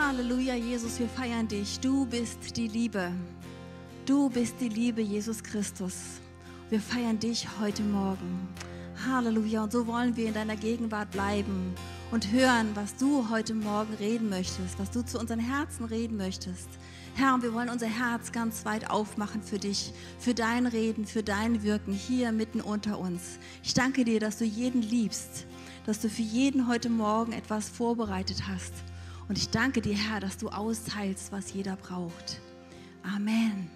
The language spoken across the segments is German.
Halleluja, Jesus, wir feiern dich. Du bist die Liebe. Du bist die Liebe, Jesus Christus. Wir feiern dich heute Morgen. Halleluja. Und so wollen wir in deiner Gegenwart bleiben und hören, was du heute Morgen reden möchtest, was du zu unseren Herzen reden möchtest. Herr, wir wollen unser Herz ganz weit aufmachen für dich, für dein Reden, für dein Wirken hier mitten unter uns. Ich danke dir, dass du jeden liebst, dass du für jeden heute Morgen etwas vorbereitet hast. Und ich danke dir, Herr, dass du austeilst, was jeder braucht. Amen.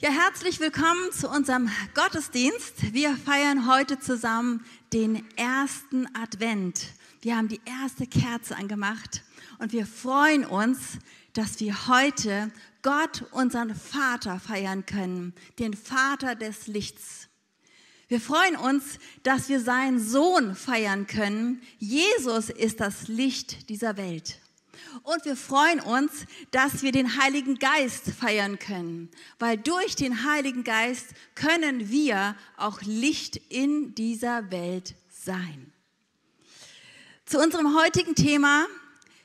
Ja, herzlich willkommen zu unserem Gottesdienst. Wir feiern heute zusammen den ersten Advent. Wir haben die erste Kerze angemacht und wir freuen uns, dass wir heute Gott, unseren Vater, feiern können, den Vater des Lichts. Wir freuen uns, dass wir seinen Sohn feiern können. Jesus ist das Licht dieser Welt. Und wir freuen uns, dass wir den Heiligen Geist feiern können, weil durch den Heiligen Geist können wir auch Licht in dieser Welt sein. Zu unserem heutigen Thema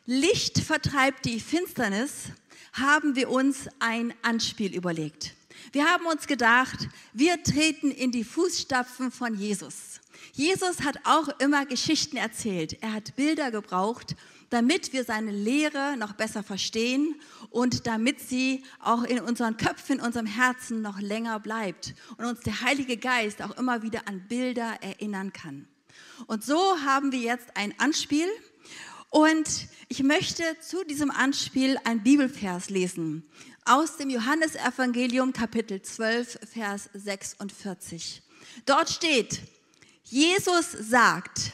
Licht vertreibt die Finsternis haben wir uns ein Anspiel überlegt. Wir haben uns gedacht, wir treten in die Fußstapfen von Jesus. Jesus hat auch immer Geschichten erzählt. Er hat Bilder gebraucht, damit wir seine Lehre noch besser verstehen und damit sie auch in unseren Köpfen, in unserem Herzen noch länger bleibt und uns der Heilige Geist auch immer wieder an Bilder erinnern kann. Und so haben wir jetzt ein Anspiel und ich möchte zu diesem Anspiel ein Bibelvers lesen aus dem Johannesevangelium Kapitel 12, Vers 46. Dort steht, Jesus sagt,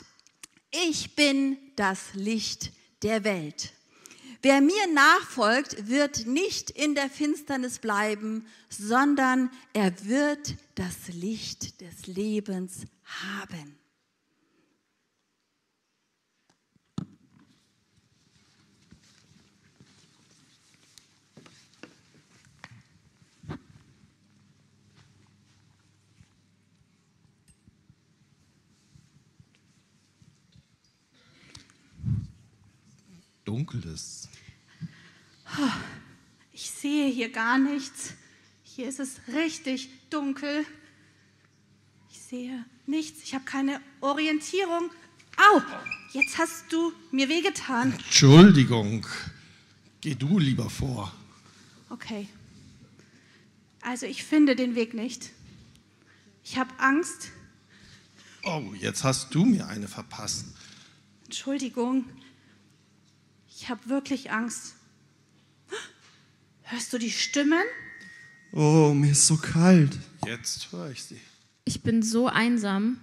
ich bin das Licht der Welt. Wer mir nachfolgt, wird nicht in der Finsternis bleiben, sondern er wird das Licht des Lebens haben. Dunkel ist. Ich sehe hier gar nichts. Hier ist es richtig dunkel. Ich sehe nichts. Ich habe keine Orientierung. Au, jetzt hast du mir wehgetan. Entschuldigung. Geh du lieber vor. Okay. Also ich finde den Weg nicht. Ich habe Angst. Oh, jetzt hast du mir eine verpasst. Entschuldigung. Ich habe wirklich Angst. Hörst du die Stimmen? Oh, mir ist so kalt. Jetzt höre ich sie. Ich bin so einsam.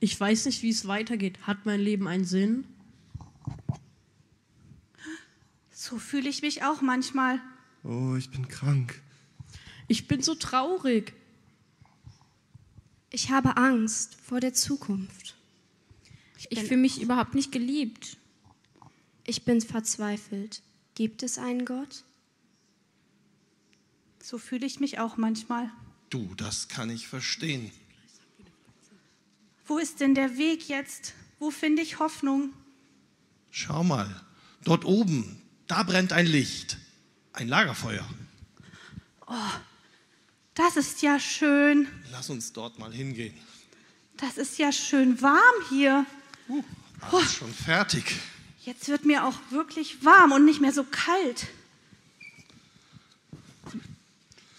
Ich weiß nicht, wie es weitergeht. Hat mein Leben einen Sinn? So fühle ich mich auch manchmal. Oh, ich bin krank. Ich bin so traurig. Ich habe Angst vor der Zukunft. Ich fühle mich überhaupt nicht geliebt. Ich bin verzweifelt. Gibt es einen Gott? So fühle ich mich auch manchmal. Du, das kann ich verstehen. Wo ist denn der Weg jetzt? Wo finde ich Hoffnung? Schau mal, dort oben, da brennt ein Licht, ein Lagerfeuer. Oh, das ist ja schön. Lass uns dort mal hingehen. Das ist ja schön warm hier. Uh, alles schon fertig. Jetzt wird mir auch wirklich warm und nicht mehr so kalt.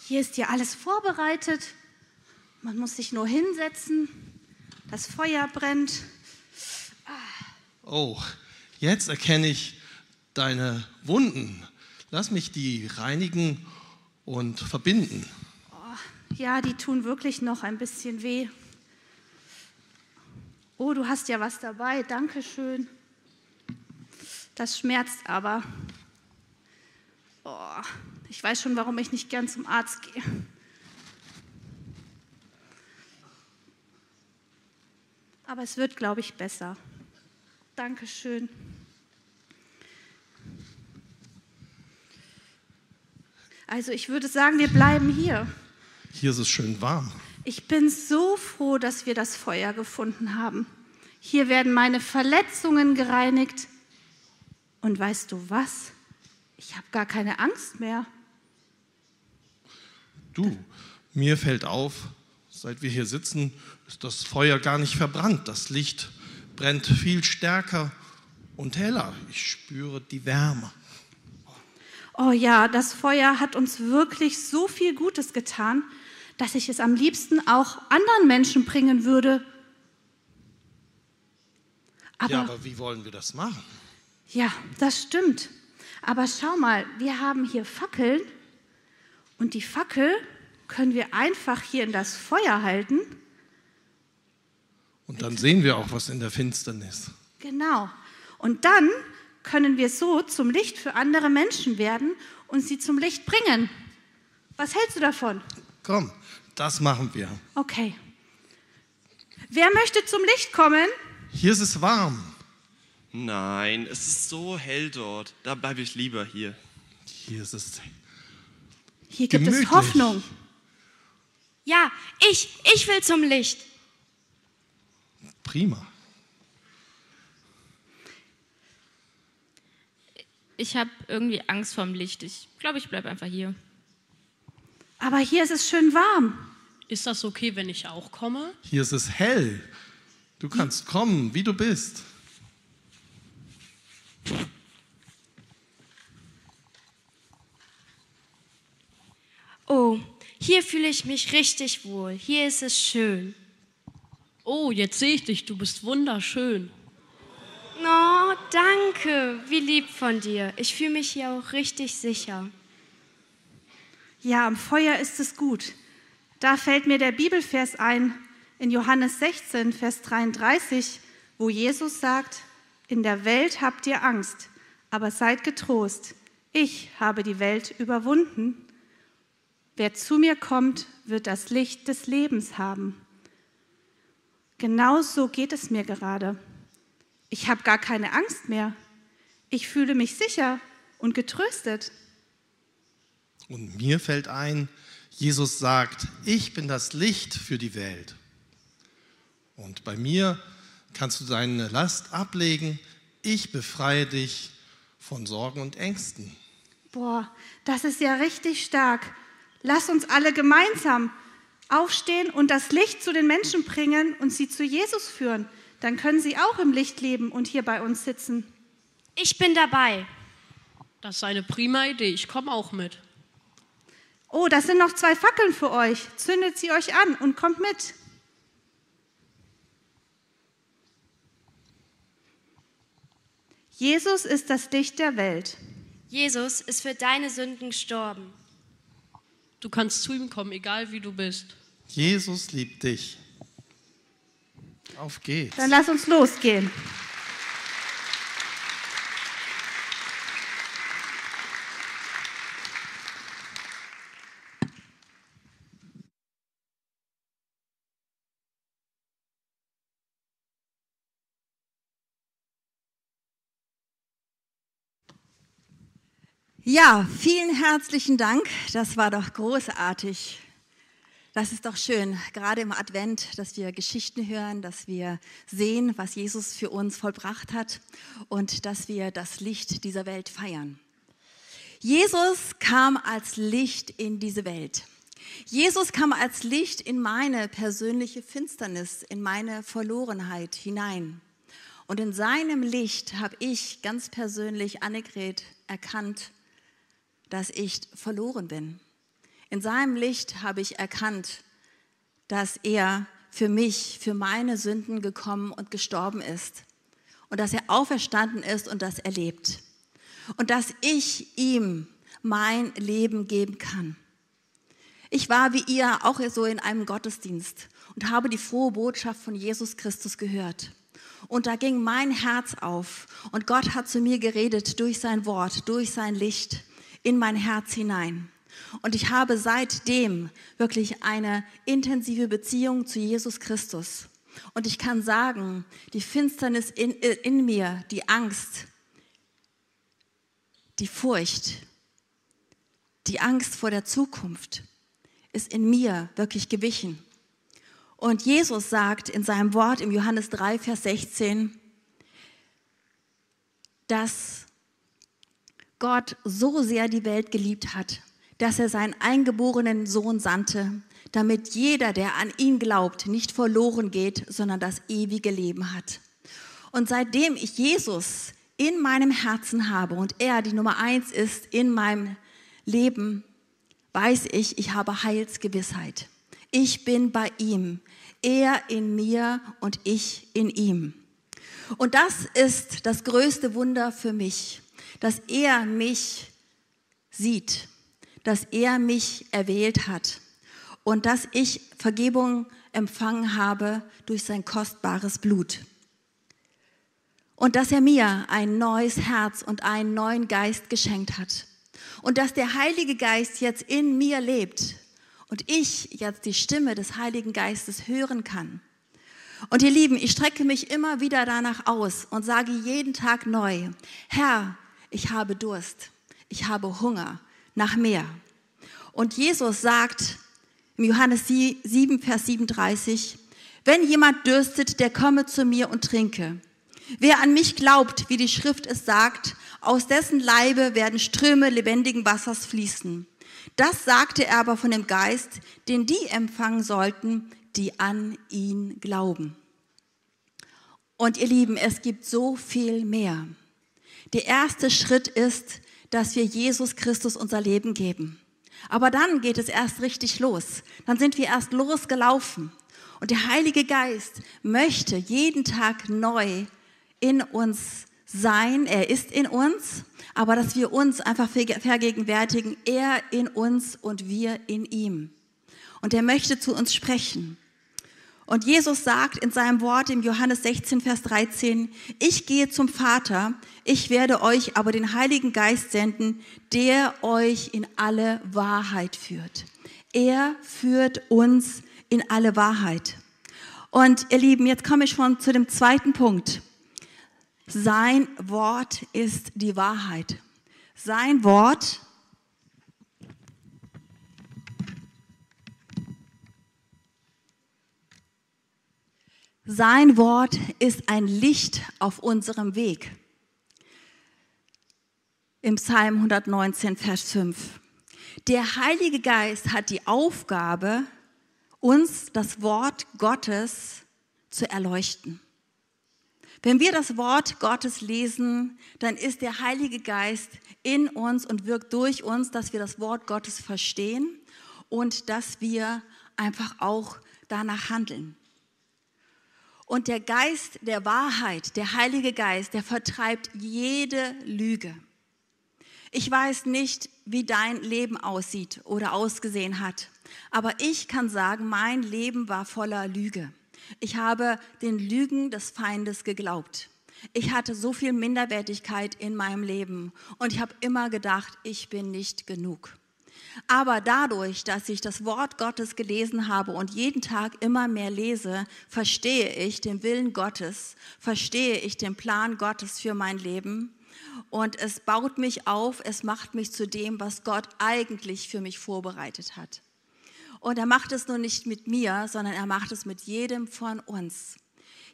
Hier ist ja alles vorbereitet. Man muss sich nur hinsetzen. Das Feuer brennt. Oh, jetzt erkenne ich deine Wunden. Lass mich die reinigen und verbinden. Oh, ja, die tun wirklich noch ein bisschen weh. Oh, du hast ja was dabei. Dankeschön. Das schmerzt aber. Oh, ich weiß schon, warum ich nicht gern zum Arzt gehe. Aber es wird, glaube ich, besser. Dankeschön. Also ich würde sagen, wir bleiben hier. Hier ist es schön warm. Ich bin so froh, dass wir das Feuer gefunden haben. Hier werden meine Verletzungen gereinigt. Und weißt du was? Ich habe gar keine Angst mehr. Du, mir fällt auf, seit wir hier sitzen, ist das Feuer gar nicht verbrannt. Das Licht brennt viel stärker und heller. Ich spüre die Wärme. Oh ja, das Feuer hat uns wirklich so viel Gutes getan, dass ich es am liebsten auch anderen Menschen bringen würde. Aber, ja, aber wie wollen wir das machen? Ja, das stimmt. Aber schau mal, wir haben hier Fackeln und die Fackel können wir einfach hier in das Feuer halten. Und dann sehen wir auch was in der Finsternis. Genau. Und dann können wir so zum Licht für andere Menschen werden und sie zum Licht bringen. Was hältst du davon? Komm, das machen wir. Okay. Wer möchte zum Licht kommen? Hier ist es warm. Nein, es ist so hell dort. Da bleibe ich lieber hier. Hier ist es. Hier gibt Gemütlich. es Hoffnung. Ja, ich, ich will zum Licht. Prima. Ich habe irgendwie Angst vorm Licht. Ich glaube, ich bleibe einfach hier. Aber hier ist es schön warm. Ist das okay, wenn ich auch komme? Hier ist es hell. Du kannst kommen, wie du bist. Oh, hier fühle ich mich richtig wohl. Hier ist es schön. Oh, jetzt sehe ich dich. Du bist wunderschön. Oh, danke. Wie lieb von dir. Ich fühle mich hier auch richtig sicher. Ja, am Feuer ist es gut. Da fällt mir der Bibelvers ein in Johannes 16, Vers 33, wo Jesus sagt, in der Welt habt ihr Angst, aber seid getrost. Ich habe die Welt überwunden. Wer zu mir kommt, wird das Licht des Lebens haben. Genau so geht es mir gerade. Ich habe gar keine Angst mehr. Ich fühle mich sicher und getröstet. Und mir fällt ein, Jesus sagt, ich bin das Licht für die Welt. Und bei mir kannst du deine Last ablegen. Ich befreie dich von Sorgen und Ängsten. Boah, das ist ja richtig stark. Lass uns alle gemeinsam aufstehen und das Licht zu den Menschen bringen und sie zu Jesus führen. Dann können sie auch im Licht leben und hier bei uns sitzen. Ich bin dabei. Das ist eine prima Idee. Ich komme auch mit. Oh, das sind noch zwei Fackeln für euch. Zündet sie euch an und kommt mit. Jesus ist das Licht der Welt. Jesus ist für deine Sünden gestorben. Du kannst zu ihm kommen, egal wie du bist. Jesus liebt dich. Auf geht's. Dann lass uns losgehen. Ja, vielen herzlichen Dank. Das war doch großartig. Das ist doch schön, gerade im Advent, dass wir Geschichten hören, dass wir sehen, was Jesus für uns vollbracht hat und dass wir das Licht dieser Welt feiern. Jesus kam als Licht in diese Welt. Jesus kam als Licht in meine persönliche Finsternis, in meine Verlorenheit hinein. Und in seinem Licht habe ich ganz persönlich, Annegret, erkannt, dass ich verloren bin. In seinem Licht habe ich erkannt, dass er für mich, für meine Sünden gekommen und gestorben ist. Und dass er auferstanden ist und dass er lebt. Und dass ich ihm mein Leben geben kann. Ich war wie ihr auch so in einem Gottesdienst und habe die frohe Botschaft von Jesus Christus gehört. Und da ging mein Herz auf und Gott hat zu mir geredet durch sein Wort, durch sein Licht in mein Herz hinein. Und ich habe seitdem wirklich eine intensive Beziehung zu Jesus Christus. Und ich kann sagen, die Finsternis in, in mir, die Angst, die Furcht, die Angst vor der Zukunft ist in mir wirklich gewichen. Und Jesus sagt in seinem Wort im Johannes 3, Vers 16, dass Gott so sehr die Welt geliebt hat, dass er seinen eingeborenen Sohn sandte, damit jeder, der an ihn glaubt, nicht verloren geht, sondern das ewige Leben hat. Und seitdem ich Jesus in meinem Herzen habe und er die Nummer eins ist in meinem Leben, weiß ich, ich habe Heilsgewissheit. Ich bin bei ihm, er in mir und ich in ihm. Und das ist das größte Wunder für mich, dass er mich sieht, dass er mich erwählt hat und dass ich Vergebung empfangen habe durch sein kostbares Blut. Und dass er mir ein neues Herz und einen neuen Geist geschenkt hat. Und dass der Heilige Geist jetzt in mir lebt und ich jetzt die Stimme des Heiligen Geistes hören kann. Und ihr Lieben, ich strecke mich immer wieder danach aus und sage jeden Tag neu, Herr, ich habe Durst, ich habe Hunger nach mehr. Und Jesus sagt im Johannes 7, Vers 37, wenn jemand dürstet, der komme zu mir und trinke. Wer an mich glaubt, wie die Schrift es sagt, aus dessen Leibe werden Ströme lebendigen Wassers fließen. Das sagte er aber von dem Geist, den die empfangen sollten, die an ihn glauben. Und ihr Lieben, es gibt so viel mehr. Der erste Schritt ist, dass wir Jesus Christus unser Leben geben. Aber dann geht es erst richtig los. Dann sind wir erst losgelaufen. Und der Heilige Geist möchte jeden Tag neu in uns sein. Er ist in uns, aber dass wir uns einfach vergegenwärtigen, er in uns und wir in ihm. Und er möchte zu uns sprechen. Und Jesus sagt in seinem Wort im Johannes 16, Vers 13, ich gehe zum Vater, ich werde euch aber den Heiligen Geist senden, der euch in alle Wahrheit führt. Er führt uns in alle Wahrheit. Und ihr Lieben, jetzt komme ich schon zu dem zweiten Punkt. Sein Wort ist die Wahrheit. Sein Wort Sein Wort ist ein Licht auf unserem Weg. Im Psalm 119, Vers 5. Der Heilige Geist hat die Aufgabe, uns das Wort Gottes zu erleuchten. Wenn wir das Wort Gottes lesen, dann ist der Heilige Geist in uns und wirkt durch uns, dass wir das Wort Gottes verstehen und dass wir einfach auch danach handeln. Und der Geist der Wahrheit, der Heilige Geist, der vertreibt jede Lüge. Ich weiß nicht, wie dein Leben aussieht oder ausgesehen hat, aber ich kann sagen, mein Leben war voller Lüge. Ich habe den Lügen des Feindes geglaubt. Ich hatte so viel Minderwertigkeit in meinem Leben und ich habe immer gedacht, ich bin nicht genug. Aber dadurch, dass ich das Wort Gottes gelesen habe und jeden Tag immer mehr lese, verstehe ich den Willen Gottes, verstehe ich den Plan Gottes für mein Leben. Und es baut mich auf, es macht mich zu dem, was Gott eigentlich für mich vorbereitet hat. Und er macht es nur nicht mit mir, sondern er macht es mit jedem von uns.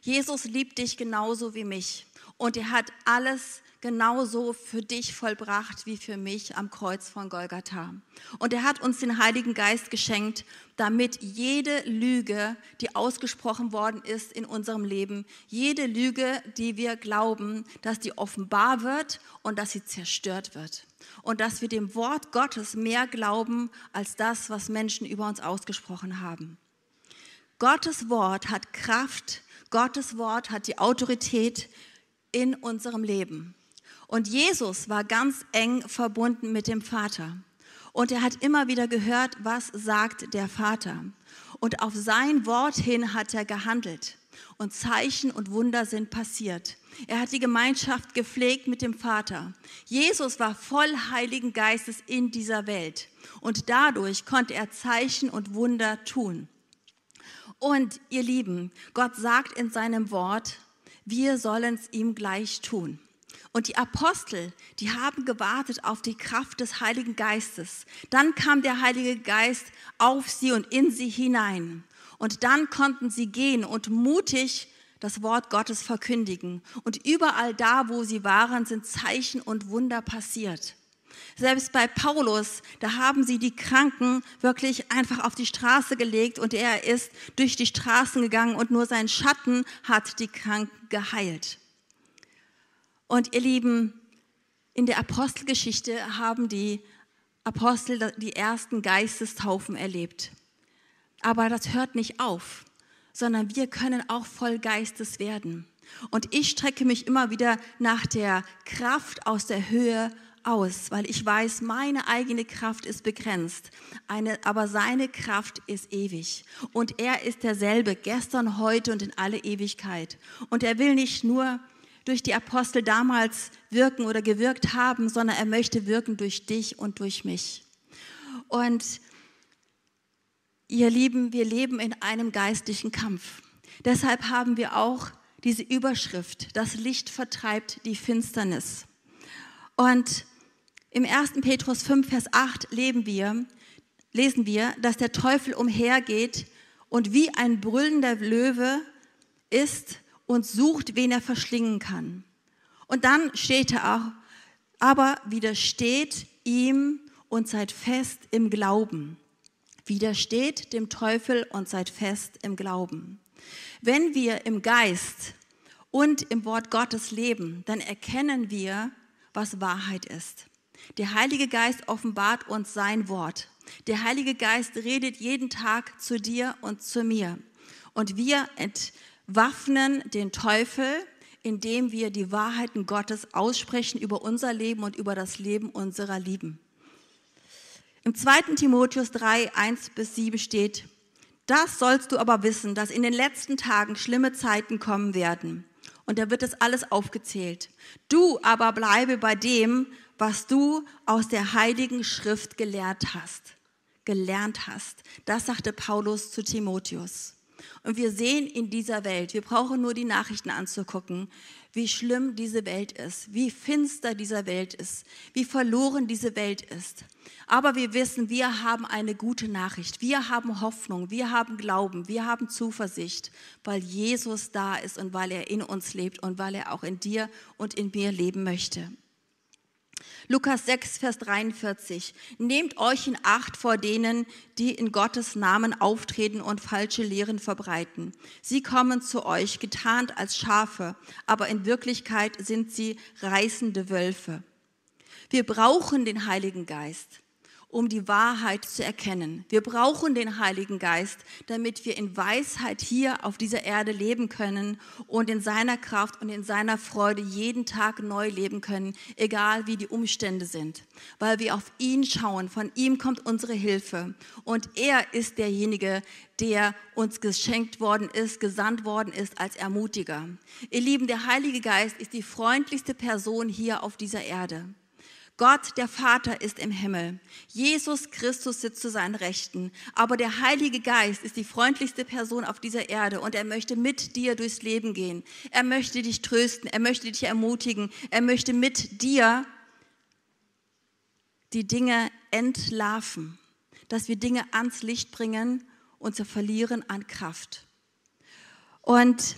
Jesus liebt dich genauso wie mich. Und er hat alles genauso für dich vollbracht wie für mich am Kreuz von Golgatha. Und er hat uns den Heiligen Geist geschenkt, damit jede Lüge, die ausgesprochen worden ist in unserem Leben, jede Lüge, die wir glauben, dass die offenbar wird und dass sie zerstört wird. Und dass wir dem Wort Gottes mehr glauben als das, was Menschen über uns ausgesprochen haben. Gottes Wort hat Kraft, Gottes Wort hat die Autorität in unserem Leben. Und Jesus war ganz eng verbunden mit dem Vater. Und er hat immer wieder gehört, was sagt der Vater. Und auf sein Wort hin hat er gehandelt. Und Zeichen und Wunder sind passiert. Er hat die Gemeinschaft gepflegt mit dem Vater. Jesus war voll Heiligen Geistes in dieser Welt. Und dadurch konnte er Zeichen und Wunder tun. Und ihr Lieben, Gott sagt in seinem Wort, wir sollen es ihm gleich tun. Und die Apostel, die haben gewartet auf die Kraft des Heiligen Geistes. Dann kam der Heilige Geist auf sie und in sie hinein. Und dann konnten sie gehen und mutig das Wort Gottes verkündigen. Und überall da, wo sie waren, sind Zeichen und Wunder passiert. Selbst bei Paulus, da haben sie die Kranken wirklich einfach auf die Straße gelegt und er ist durch die Straßen gegangen und nur sein Schatten hat die Kranken geheilt. Und ihr Lieben, in der Apostelgeschichte haben die Apostel die ersten Geistestaufen erlebt. Aber das hört nicht auf, sondern wir können auch voll Geistes werden. Und ich strecke mich immer wieder nach der Kraft aus der Höhe aus, weil ich weiß, meine eigene Kraft ist begrenzt, eine, aber seine Kraft ist ewig. Und er ist derselbe, gestern, heute und in alle Ewigkeit. Und er will nicht nur durch die Apostel damals wirken oder gewirkt haben, sondern er möchte wirken durch dich und durch mich. Und ihr Lieben, wir leben in einem geistlichen Kampf. Deshalb haben wir auch diese Überschrift, das Licht vertreibt die Finsternis. Und im 1. Petrus 5, Vers 8 leben wir, lesen wir, dass der Teufel umhergeht und wie ein brüllender Löwe ist und sucht, wen er verschlingen kann. Und dann steht er auch, aber widersteht ihm und seid fest im Glauben. Widersteht dem Teufel und seid fest im Glauben. Wenn wir im Geist und im Wort Gottes leben, dann erkennen wir, was Wahrheit ist. Der Heilige Geist offenbart uns sein Wort. Der Heilige Geist redet jeden Tag zu dir und zu mir. Und wir entwaffnen den Teufel, indem wir die Wahrheiten Gottes aussprechen über unser Leben und über das Leben unserer Lieben. Im 2. Timotheus 3, 1 bis 7 steht, das sollst du aber wissen, dass in den letzten Tagen schlimme Zeiten kommen werden. Und da wird es alles aufgezählt. Du aber bleibe bei dem, was du aus der heiligen Schrift gelernt hast. Gelernt hast. Das sagte Paulus zu Timotheus. Und wir sehen in dieser Welt, wir brauchen nur die Nachrichten anzugucken, wie schlimm diese Welt ist, wie finster diese Welt ist, wie verloren diese Welt ist. Aber wir wissen, wir haben eine gute Nachricht, wir haben Hoffnung, wir haben Glauben, wir haben Zuversicht, weil Jesus da ist und weil er in uns lebt und weil er auch in dir und in mir leben möchte. Lukas 6, Vers 43. Nehmt euch in Acht vor denen, die in Gottes Namen auftreten und falsche Lehren verbreiten. Sie kommen zu euch getarnt als Schafe, aber in Wirklichkeit sind sie reißende Wölfe. Wir brauchen den Heiligen Geist um die Wahrheit zu erkennen. Wir brauchen den Heiligen Geist, damit wir in Weisheit hier auf dieser Erde leben können und in seiner Kraft und in seiner Freude jeden Tag neu leben können, egal wie die Umstände sind. Weil wir auf ihn schauen, von ihm kommt unsere Hilfe und er ist derjenige, der uns geschenkt worden ist, gesandt worden ist als Ermutiger. Ihr Lieben, der Heilige Geist ist die freundlichste Person hier auf dieser Erde. Gott, der Vater, ist im Himmel. Jesus Christus sitzt zu seinen Rechten. Aber der Heilige Geist ist die freundlichste Person auf dieser Erde und er möchte mit dir durchs Leben gehen. Er möchte dich trösten, er möchte dich ermutigen, er möchte mit dir die Dinge entlarven, dass wir Dinge ans Licht bringen und zu verlieren an Kraft. Und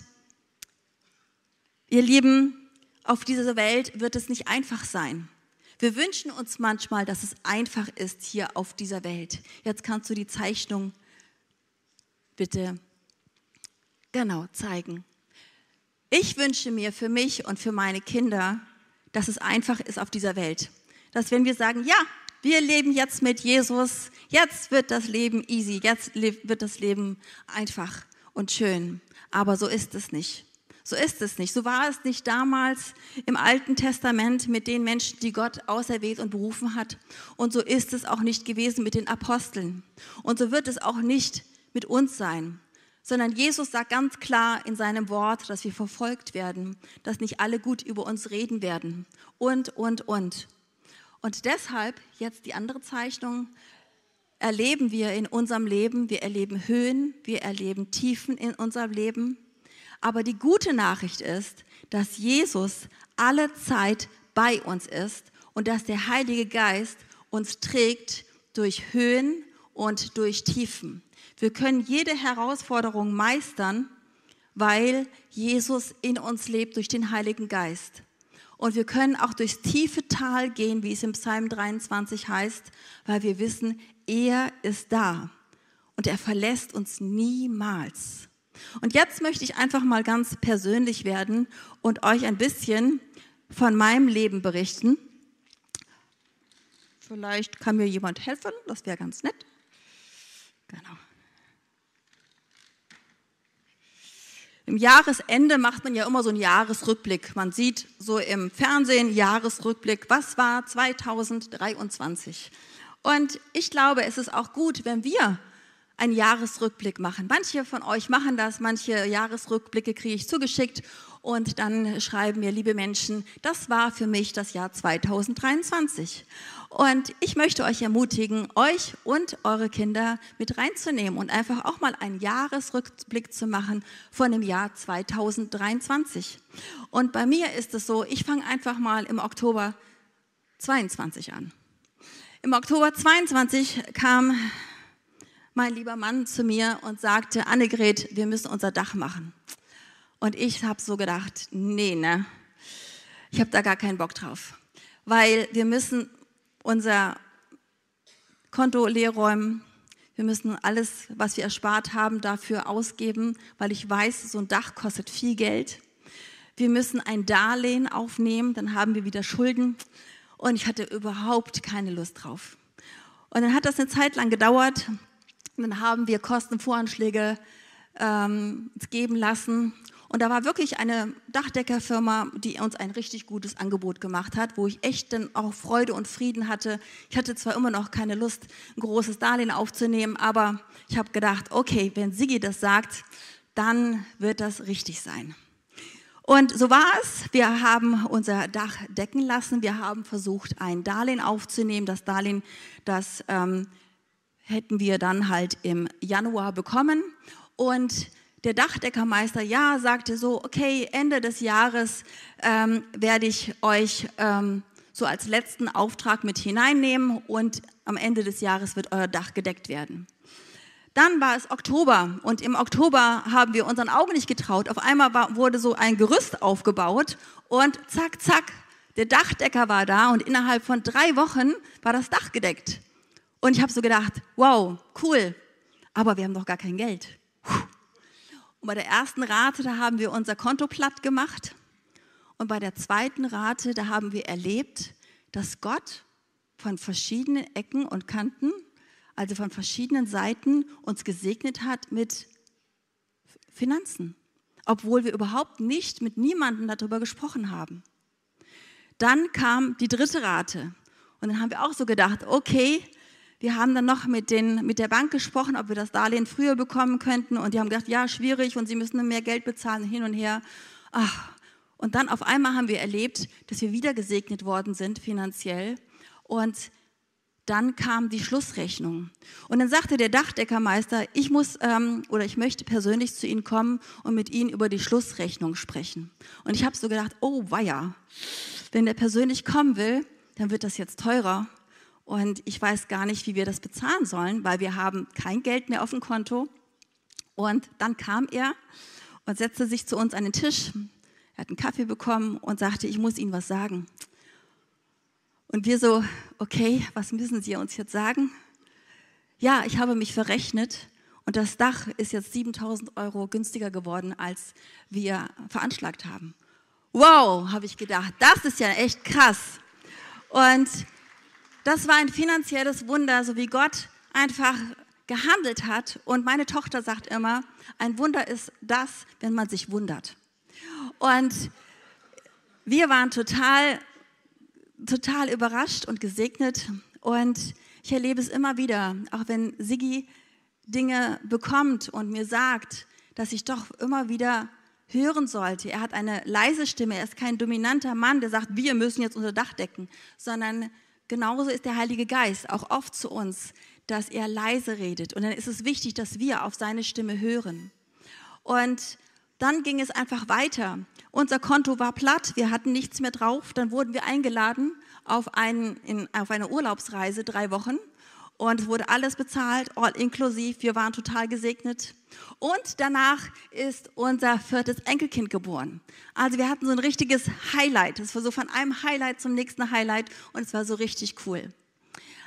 ihr Lieben, auf dieser Welt wird es nicht einfach sein. Wir wünschen uns manchmal, dass es einfach ist hier auf dieser Welt. Jetzt kannst du die Zeichnung bitte genau zeigen. Ich wünsche mir für mich und für meine Kinder, dass es einfach ist auf dieser Welt. Dass wenn wir sagen, ja, wir leben jetzt mit Jesus, jetzt wird das Leben easy, jetzt wird das Leben einfach und schön. Aber so ist es nicht. So ist es nicht. So war es nicht damals im Alten Testament mit den Menschen, die Gott auserwählt und berufen hat. Und so ist es auch nicht gewesen mit den Aposteln. Und so wird es auch nicht mit uns sein. Sondern Jesus sagt ganz klar in seinem Wort, dass wir verfolgt werden, dass nicht alle gut über uns reden werden. Und, und, und. Und deshalb, jetzt die andere Zeichnung, erleben wir in unserem Leben, wir erleben Höhen, wir erleben Tiefen in unserem Leben. Aber die gute Nachricht ist, dass Jesus alle Zeit bei uns ist und dass der Heilige Geist uns trägt durch Höhen und durch Tiefen. Wir können jede Herausforderung meistern, weil Jesus in uns lebt durch den Heiligen Geist. Und wir können auch durchs tiefe Tal gehen, wie es im Psalm 23 heißt, weil wir wissen, er ist da und er verlässt uns niemals. Und jetzt möchte ich einfach mal ganz persönlich werden und euch ein bisschen von meinem Leben berichten. Vielleicht kann mir jemand helfen, das wäre ganz nett. Genau. Im Jahresende macht man ja immer so einen Jahresrückblick. Man sieht so im Fernsehen Jahresrückblick, was war 2023. Und ich glaube, es ist auch gut, wenn wir einen Jahresrückblick machen. Manche von euch machen das, manche Jahresrückblicke kriege ich zugeschickt und dann schreiben mir, liebe Menschen, das war für mich das Jahr 2023. Und ich möchte euch ermutigen, euch und eure Kinder mit reinzunehmen und einfach auch mal einen Jahresrückblick zu machen von dem Jahr 2023. Und bei mir ist es so, ich fange einfach mal im Oktober 22 an. Im Oktober 22 kam mein lieber Mann zu mir und sagte, Annegret, wir müssen unser Dach machen. Und ich habe so gedacht, nee, ne, ich habe da gar keinen Bock drauf, weil wir müssen unser Konto leer räumen. Wir müssen alles, was wir erspart haben, dafür ausgeben, weil ich weiß, so ein Dach kostet viel Geld. Wir müssen ein Darlehen aufnehmen, dann haben wir wieder Schulden. Und ich hatte überhaupt keine Lust drauf. Und dann hat das eine Zeit lang gedauert. Dann haben wir Kostenvoranschläge ähm, geben lassen. Und da war wirklich eine Dachdeckerfirma, die uns ein richtig gutes Angebot gemacht hat, wo ich echt dann auch Freude und Frieden hatte. Ich hatte zwar immer noch keine Lust, ein großes Darlehen aufzunehmen, aber ich habe gedacht, okay, wenn Sigi das sagt, dann wird das richtig sein. Und so war es. Wir haben unser Dach decken lassen. Wir haben versucht, ein Darlehen aufzunehmen. Das Darlehen, das ähm, hätten wir dann halt im Januar bekommen. Und der Dachdeckermeister, ja, sagte so, okay, Ende des Jahres ähm, werde ich euch ähm, so als letzten Auftrag mit hineinnehmen und am Ende des Jahres wird euer Dach gedeckt werden. Dann war es Oktober und im Oktober haben wir unseren Augen nicht getraut. Auf einmal war, wurde so ein Gerüst aufgebaut und zack, zack, der Dachdecker war da und innerhalb von drei Wochen war das Dach gedeckt. Und ich habe so gedacht, wow, cool, aber wir haben doch gar kein Geld. Und bei der ersten Rate, da haben wir unser Konto platt gemacht. Und bei der zweiten Rate, da haben wir erlebt, dass Gott von verschiedenen Ecken und Kanten also von verschiedenen Seiten uns gesegnet hat mit Finanzen, obwohl wir überhaupt nicht mit niemandem darüber gesprochen haben. Dann kam die dritte Rate und dann haben wir auch so gedacht, okay, wir haben dann noch mit, den, mit der Bank gesprochen, ob wir das Darlehen früher bekommen könnten und die haben gesagt, ja, schwierig und sie müssen mehr Geld bezahlen, hin und her. Ach. Und dann auf einmal haben wir erlebt, dass wir wieder gesegnet worden sind finanziell und dann kam die Schlussrechnung. Und dann sagte der Dachdeckermeister, ich muss ähm, oder ich möchte persönlich zu Ihnen kommen und mit Ihnen über die Schlussrechnung sprechen. Und ich habe so gedacht, oh weia, wenn der persönlich kommen will, dann wird das jetzt teurer. Und ich weiß gar nicht, wie wir das bezahlen sollen, weil wir haben kein Geld mehr auf dem Konto. Und dann kam er und setzte sich zu uns an den Tisch. Er hat einen Kaffee bekommen und sagte, ich muss Ihnen was sagen. Und wir so, okay, was müssen Sie uns jetzt sagen? Ja, ich habe mich verrechnet und das Dach ist jetzt 7000 Euro günstiger geworden, als wir veranschlagt haben. Wow, habe ich gedacht, das ist ja echt krass. Und das war ein finanzielles Wunder, so wie Gott einfach gehandelt hat. Und meine Tochter sagt immer, ein Wunder ist das, wenn man sich wundert. Und wir waren total total überrascht und gesegnet und ich erlebe es immer wieder, auch wenn Siggi Dinge bekommt und mir sagt, dass ich doch immer wieder hören sollte. Er hat eine leise Stimme, er ist kein dominanter Mann, der sagt, wir müssen jetzt unser Dach decken, sondern genauso ist der Heilige Geist auch oft zu uns, dass er leise redet. Und dann ist es wichtig, dass wir auf seine Stimme hören. Und dann ging es einfach weiter. Unser Konto war platt, wir hatten nichts mehr drauf. Dann wurden wir eingeladen auf, einen, in, auf eine Urlaubsreise, drei Wochen. Und es wurde alles bezahlt, all inklusiv. Wir waren total gesegnet. Und danach ist unser viertes Enkelkind geboren. Also wir hatten so ein richtiges Highlight. Es war so von einem Highlight zum nächsten Highlight und es war so richtig cool.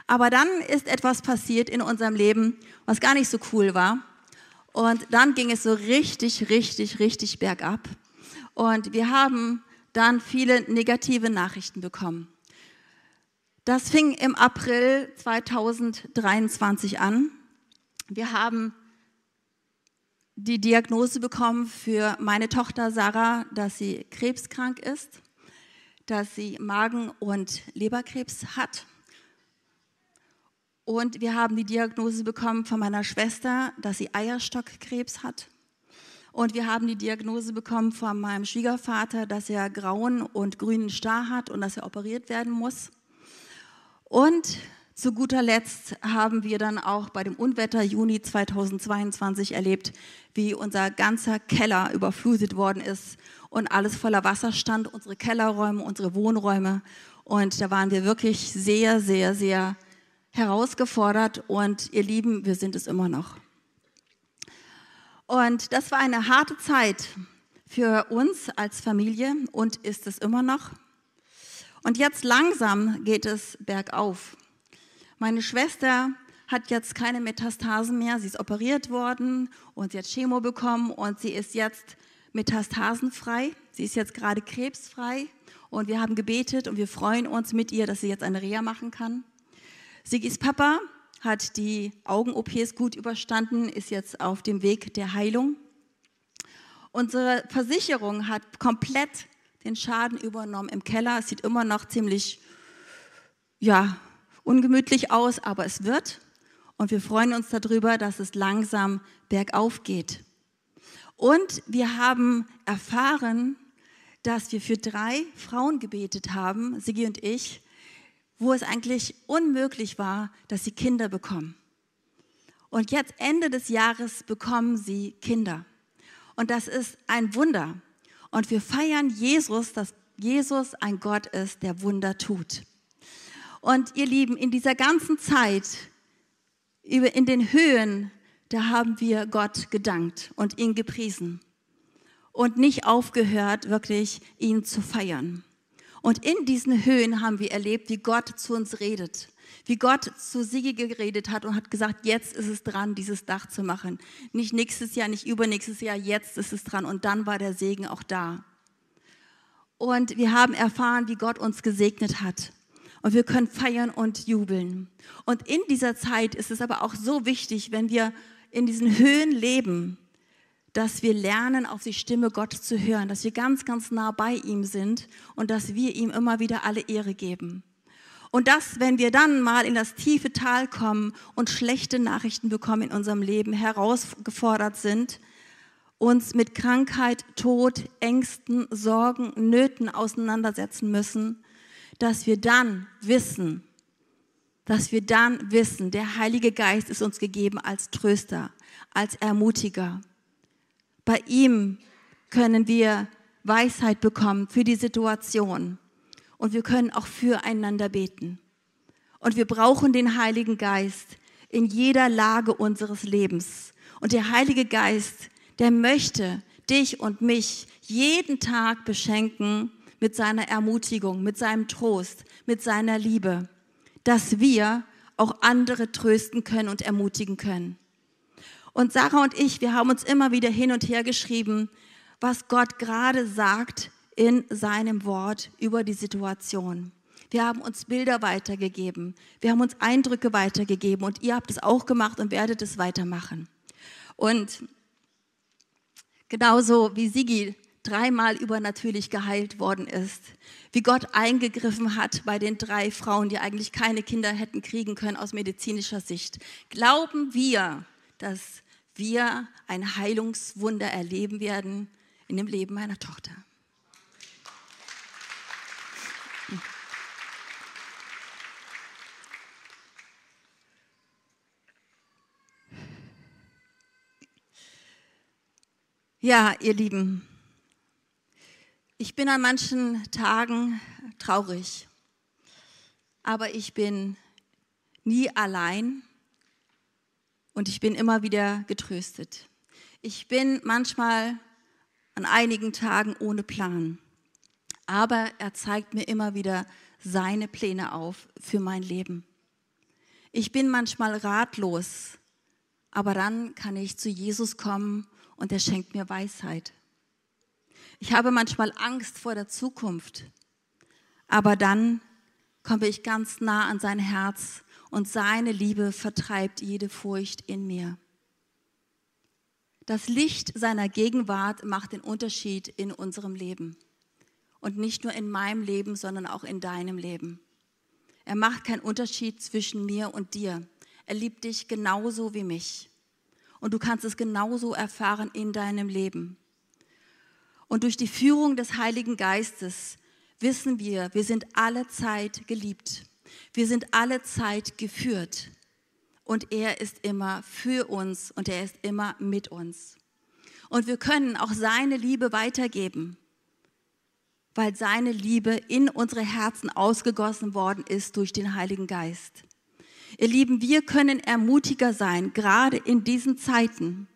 Aber dann ist etwas passiert in unserem Leben, was gar nicht so cool war. Und dann ging es so richtig, richtig, richtig bergab. Und wir haben dann viele negative Nachrichten bekommen. Das fing im April 2023 an. Wir haben die Diagnose bekommen für meine Tochter Sarah, dass sie krebskrank ist, dass sie Magen- und Leberkrebs hat. Und wir haben die Diagnose bekommen von meiner Schwester, dass sie Eierstockkrebs hat. Und wir haben die Diagnose bekommen von meinem Schwiegervater, dass er grauen und grünen Star hat und dass er operiert werden muss. Und zu guter Letzt haben wir dann auch bei dem Unwetter Juni 2022 erlebt, wie unser ganzer Keller überflutet worden ist und alles voller Wasser stand, unsere Kellerräume, unsere Wohnräume. Und da waren wir wirklich sehr, sehr, sehr herausgefordert und ihr Lieben, wir sind es immer noch. Und das war eine harte Zeit für uns als Familie und ist es immer noch. Und jetzt langsam geht es bergauf. Meine Schwester hat jetzt keine Metastasen mehr. Sie ist operiert worden und sie hat Chemo bekommen und sie ist jetzt metastasenfrei. Sie ist jetzt gerade krebsfrei und wir haben gebetet und wir freuen uns mit ihr, dass sie jetzt eine Reha machen kann. Sigis Papa hat die Augen-OPs gut überstanden, ist jetzt auf dem Weg der Heilung. Unsere Versicherung hat komplett den Schaden übernommen im Keller. Es sieht immer noch ziemlich, ja, ungemütlich aus, aber es wird. Und wir freuen uns darüber, dass es langsam bergauf geht. Und wir haben erfahren, dass wir für drei Frauen gebetet haben, Sigi und ich, wo es eigentlich unmöglich war, dass sie Kinder bekommen. Und jetzt Ende des Jahres bekommen sie Kinder. Und das ist ein Wunder. Und wir feiern Jesus, dass Jesus ein Gott ist, der Wunder tut. Und ihr Lieben, in dieser ganzen Zeit, in den Höhen, da haben wir Gott gedankt und ihn gepriesen und nicht aufgehört, wirklich ihn zu feiern. Und in diesen Höhen haben wir erlebt, wie Gott zu uns redet, wie Gott zu Sigi geredet hat und hat gesagt, jetzt ist es dran, dieses Dach zu machen. Nicht nächstes Jahr, nicht übernächstes Jahr, jetzt ist es dran. Und dann war der Segen auch da. Und wir haben erfahren, wie Gott uns gesegnet hat. Und wir können feiern und jubeln. Und in dieser Zeit ist es aber auch so wichtig, wenn wir in diesen Höhen leben, dass wir lernen, auf die Stimme Gottes zu hören, dass wir ganz, ganz nah bei ihm sind und dass wir ihm immer wieder alle Ehre geben. Und dass, wenn wir dann mal in das tiefe Tal kommen und schlechte Nachrichten bekommen in unserem Leben, herausgefordert sind, uns mit Krankheit, Tod, Ängsten, Sorgen, Nöten auseinandersetzen müssen, dass wir dann wissen, dass wir dann wissen, der Heilige Geist ist uns gegeben als Tröster, als Ermutiger. Bei ihm können wir Weisheit bekommen für die Situation und wir können auch füreinander beten. Und wir brauchen den Heiligen Geist in jeder Lage unseres Lebens. Und der Heilige Geist, der möchte dich und mich jeden Tag beschenken mit seiner Ermutigung, mit seinem Trost, mit seiner Liebe, dass wir auch andere trösten können und ermutigen können. Und Sarah und ich, wir haben uns immer wieder hin und her geschrieben, was Gott gerade sagt in seinem Wort über die Situation. Wir haben uns Bilder weitergegeben, wir haben uns Eindrücke weitergegeben und ihr habt es auch gemacht und werdet es weitermachen. Und genauso wie Sigi dreimal übernatürlich geheilt worden ist, wie Gott eingegriffen hat bei den drei Frauen, die eigentlich keine Kinder hätten kriegen können aus medizinischer Sicht, glauben wir, dass wir ein Heilungswunder erleben werden in dem Leben meiner Tochter. Ja, ihr Lieben, ich bin an manchen Tagen traurig, aber ich bin nie allein und ich bin immer wieder getröstet. Ich bin manchmal an einigen Tagen ohne Plan, aber er zeigt mir immer wieder seine Pläne auf für mein Leben. Ich bin manchmal ratlos, aber dann kann ich zu Jesus kommen und er schenkt mir Weisheit. Ich habe manchmal Angst vor der Zukunft, aber dann komme ich ganz nah an sein Herz und seine Liebe vertreibt jede Furcht in mir. Das Licht seiner Gegenwart macht den Unterschied in unserem Leben. Und nicht nur in meinem Leben, sondern auch in deinem Leben. Er macht keinen Unterschied zwischen mir und dir. Er liebt dich genauso wie mich. Und du kannst es genauso erfahren in deinem Leben. Und durch die Führung des Heiligen Geistes wissen wir, wir sind alle Zeit geliebt. Wir sind alle Zeit geführt und er ist immer für uns und er ist immer mit uns. Und wir können auch seine Liebe weitergeben, weil seine Liebe in unsere Herzen ausgegossen worden ist durch den Heiligen Geist. Ihr Lieben, wir können ermutiger sein, gerade in diesen Zeiten.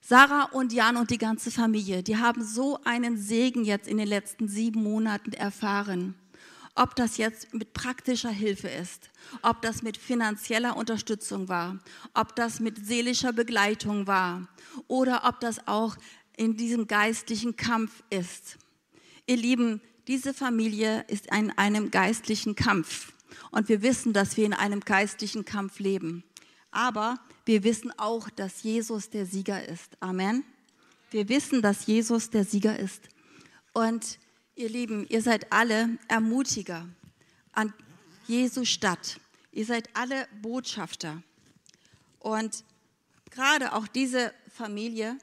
Sarah und Jan und die ganze Familie, die haben so einen Segen jetzt in den letzten sieben Monaten erfahren ob das jetzt mit praktischer Hilfe ist, ob das mit finanzieller Unterstützung war, ob das mit seelischer Begleitung war oder ob das auch in diesem geistlichen Kampf ist. Ihr Lieben, diese Familie ist in einem geistlichen Kampf und wir wissen, dass wir in einem geistlichen Kampf leben. Aber wir wissen auch, dass Jesus der Sieger ist. Amen. Wir wissen, dass Jesus der Sieger ist. Und Ihr Lieben, ihr seid alle Ermutiger an Jesu Stadt. Ihr seid alle Botschafter. Und gerade auch diese Familie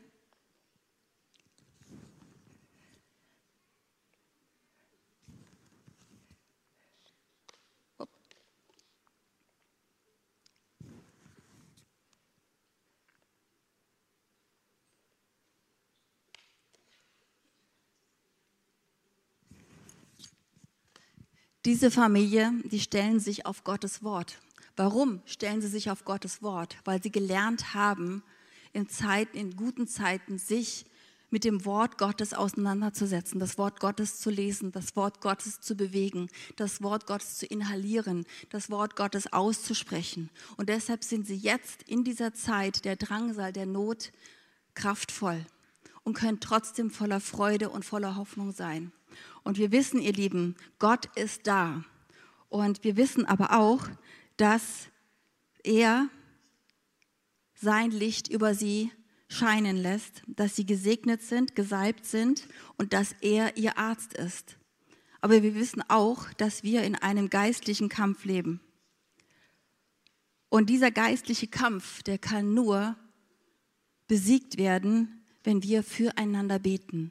Diese Familie, die stellen sich auf Gottes Wort. Warum stellen sie sich auf Gottes Wort? Weil sie gelernt haben, in Zeiten, in guten Zeiten, sich mit dem Wort Gottes auseinanderzusetzen, das Wort Gottes zu lesen, das Wort Gottes zu bewegen, das Wort Gottes zu inhalieren, das Wort Gottes auszusprechen. Und deshalb sind sie jetzt in dieser Zeit der Drangsal, der Not kraftvoll und können trotzdem voller Freude und voller Hoffnung sein. Und wir wissen, ihr Lieben, Gott ist da. Und wir wissen aber auch, dass er sein Licht über sie scheinen lässt, dass sie gesegnet sind, gesalbt sind und dass er ihr Arzt ist. Aber wir wissen auch, dass wir in einem geistlichen Kampf leben. Und dieser geistliche Kampf, der kann nur besiegt werden, wenn wir füreinander beten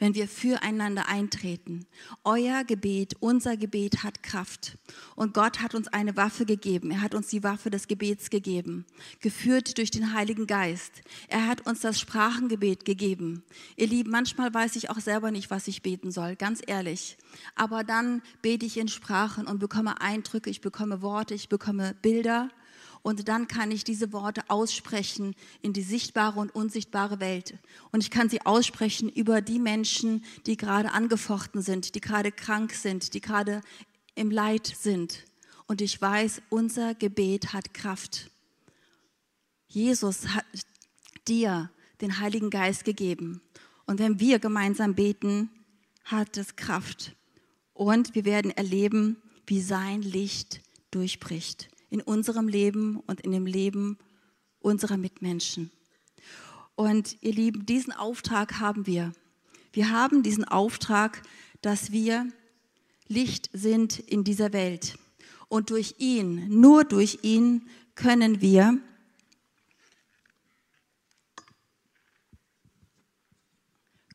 wenn wir füreinander eintreten. Euer Gebet, unser Gebet hat Kraft. Und Gott hat uns eine Waffe gegeben. Er hat uns die Waffe des Gebets gegeben, geführt durch den Heiligen Geist. Er hat uns das Sprachengebet gegeben. Ihr Lieben, manchmal weiß ich auch selber nicht, was ich beten soll, ganz ehrlich. Aber dann bete ich in Sprachen und bekomme Eindrücke, ich bekomme Worte, ich bekomme Bilder und dann kann ich diese Worte aussprechen in die sichtbare und unsichtbare Welt. Und ich kann sie aussprechen über die Menschen, die gerade angefochten sind, die gerade krank sind, die gerade im Leid sind. Und ich weiß, unser Gebet hat Kraft. Jesus hat dir den Heiligen Geist gegeben. Und wenn wir gemeinsam beten, hat es Kraft. Und wir werden erleben, wie sein Licht durchbricht in unserem Leben und in dem Leben unserer Mitmenschen. Und ihr Lieben, diesen Auftrag haben wir. Wir haben diesen Auftrag, dass wir Licht sind in dieser Welt. Und durch ihn, nur durch ihn können wir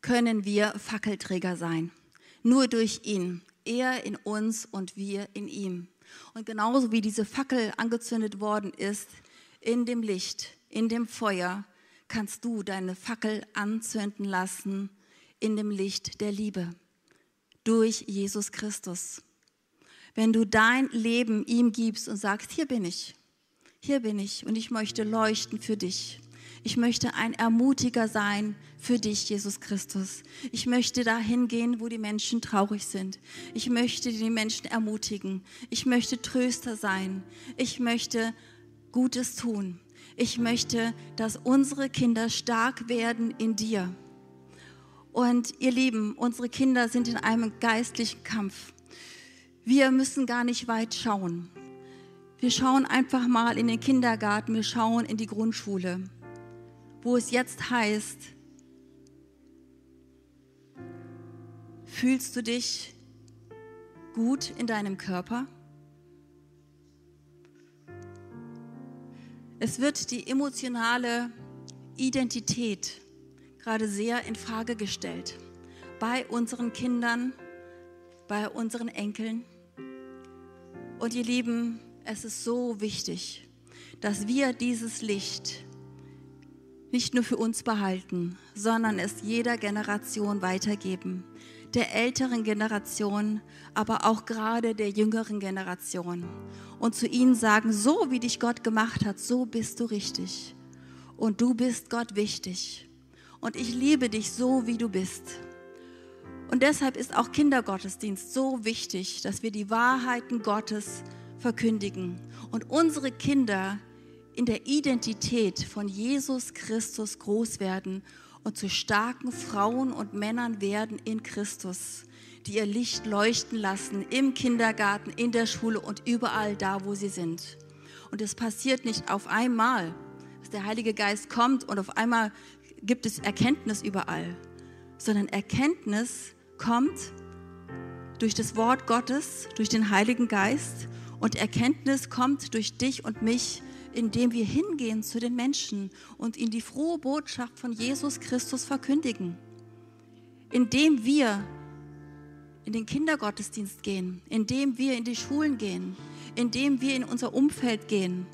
können wir Fackelträger sein. Nur durch ihn. Er in uns und wir in ihm. Und genauso wie diese Fackel angezündet worden ist, in dem Licht, in dem Feuer, kannst du deine Fackel anzünden lassen in dem Licht der Liebe durch Jesus Christus. wenn du dein Leben ihm gibst und sagst, hier bin ich, hier bin ich und ich möchte leuchten für dich. Ich möchte ein Ermutiger sein für dich, Jesus Christus. Ich möchte dahin gehen, wo die Menschen traurig sind. Ich möchte die Menschen ermutigen. Ich möchte Tröster sein. Ich möchte Gutes tun. Ich möchte, dass unsere Kinder stark werden in dir. Und ihr Lieben, unsere Kinder sind in einem geistlichen Kampf. Wir müssen gar nicht weit schauen. Wir schauen einfach mal in den Kindergarten, wir schauen in die Grundschule, wo es jetzt heißt, fühlst du dich gut in deinem Körper? Es wird die emotionale Identität gerade sehr in Frage gestellt bei unseren Kindern, bei unseren Enkeln. Und ihr Lieben, es ist so wichtig, dass wir dieses Licht nicht nur für uns behalten, sondern es jeder Generation weitergeben. Der älteren Generation, aber auch gerade der jüngeren Generation. Und zu ihnen sagen, so wie dich Gott gemacht hat, so bist du richtig. Und du bist Gott wichtig. Und ich liebe dich so, wie du bist. Und deshalb ist auch Kindergottesdienst so wichtig, dass wir die Wahrheiten Gottes verkündigen und unsere Kinder in der Identität von Jesus Christus groß werden und zu starken Frauen und Männern werden in Christus, die ihr Licht leuchten lassen im Kindergarten, in der Schule und überall da, wo sie sind. Und es passiert nicht auf einmal, dass der Heilige Geist kommt und auf einmal gibt es Erkenntnis überall, sondern Erkenntnis kommt durch das Wort Gottes, durch den Heiligen Geist und Erkenntnis kommt durch dich und mich, indem wir hingehen zu den Menschen und ihnen die frohe Botschaft von Jesus Christus verkündigen. Indem wir in den Kindergottesdienst gehen, indem wir in die Schulen gehen, indem wir in unser Umfeld gehen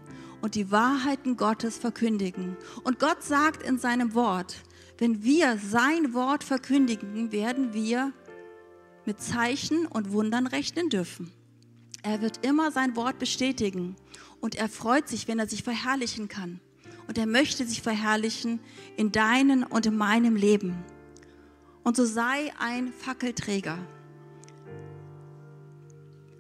und die Wahrheiten Gottes verkündigen. Und Gott sagt in seinem Wort, wenn wir sein Wort verkündigen, werden wir mit Zeichen und Wundern rechnen dürfen. Er wird immer sein Wort bestätigen und er freut sich, wenn er sich verherrlichen kann. Und er möchte sich verherrlichen in deinem und in meinem Leben. Und so sei ein Fackelträger.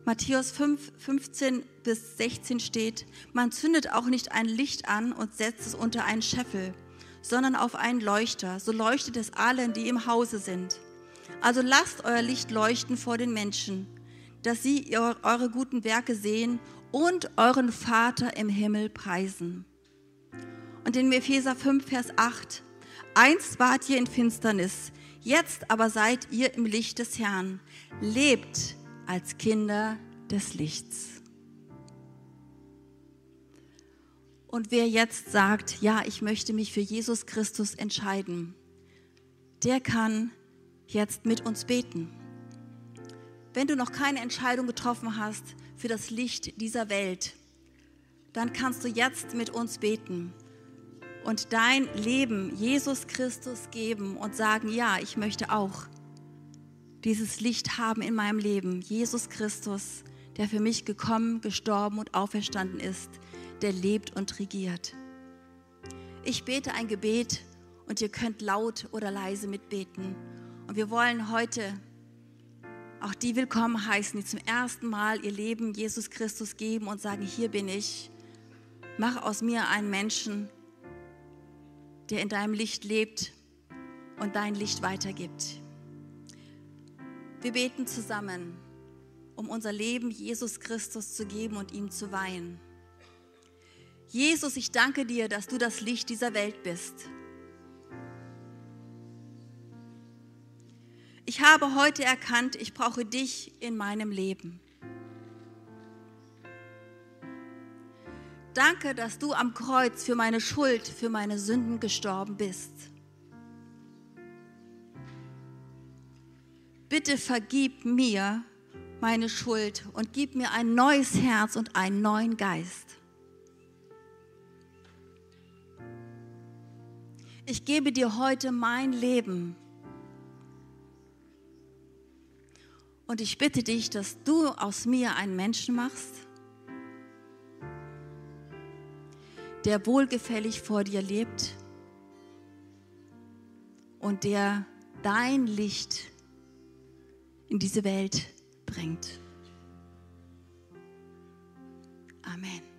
Matthäus 5, 15 bis 16 steht, man zündet auch nicht ein Licht an und setzt es unter einen Scheffel, sondern auf einen Leuchter. So leuchtet es allen, die im Hause sind. Also lasst euer Licht leuchten vor den Menschen, dass sie eure guten Werke sehen und euren Vater im Himmel preisen. Und in Epheser 5, Vers 8, einst wart ihr in Finsternis, jetzt aber seid ihr im Licht des Herrn. Lebt als Kinder des Lichts. Und wer jetzt sagt, ja, ich möchte mich für Jesus Christus entscheiden, der kann jetzt mit uns beten. Wenn du noch keine Entscheidung getroffen hast für das Licht dieser Welt, dann kannst du jetzt mit uns beten und dein Leben Jesus Christus geben und sagen, ja, ich möchte auch dieses Licht haben in meinem Leben. Jesus Christus, der für mich gekommen, gestorben und auferstanden ist der lebt und regiert. Ich bete ein Gebet und ihr könnt laut oder leise mitbeten. Und wir wollen heute auch die willkommen heißen, die zum ersten Mal ihr Leben Jesus Christus geben und sagen, hier bin ich. Mach aus mir einen Menschen, der in deinem Licht lebt und dein Licht weitergibt. Wir beten zusammen, um unser Leben Jesus Christus zu geben und ihm zu weihen. Jesus, ich danke dir, dass du das Licht dieser Welt bist. Ich habe heute erkannt, ich brauche dich in meinem Leben. Danke, dass du am Kreuz für meine Schuld, für meine Sünden gestorben bist. Bitte vergib mir meine Schuld und gib mir ein neues Herz und einen neuen Geist. ich gebe dir heute mein Leben. Und ich bitte dich, dass du aus mir einen Menschen machst, der wohlgefällig vor dir lebt und der dein Licht in diese Welt bringt. Amen.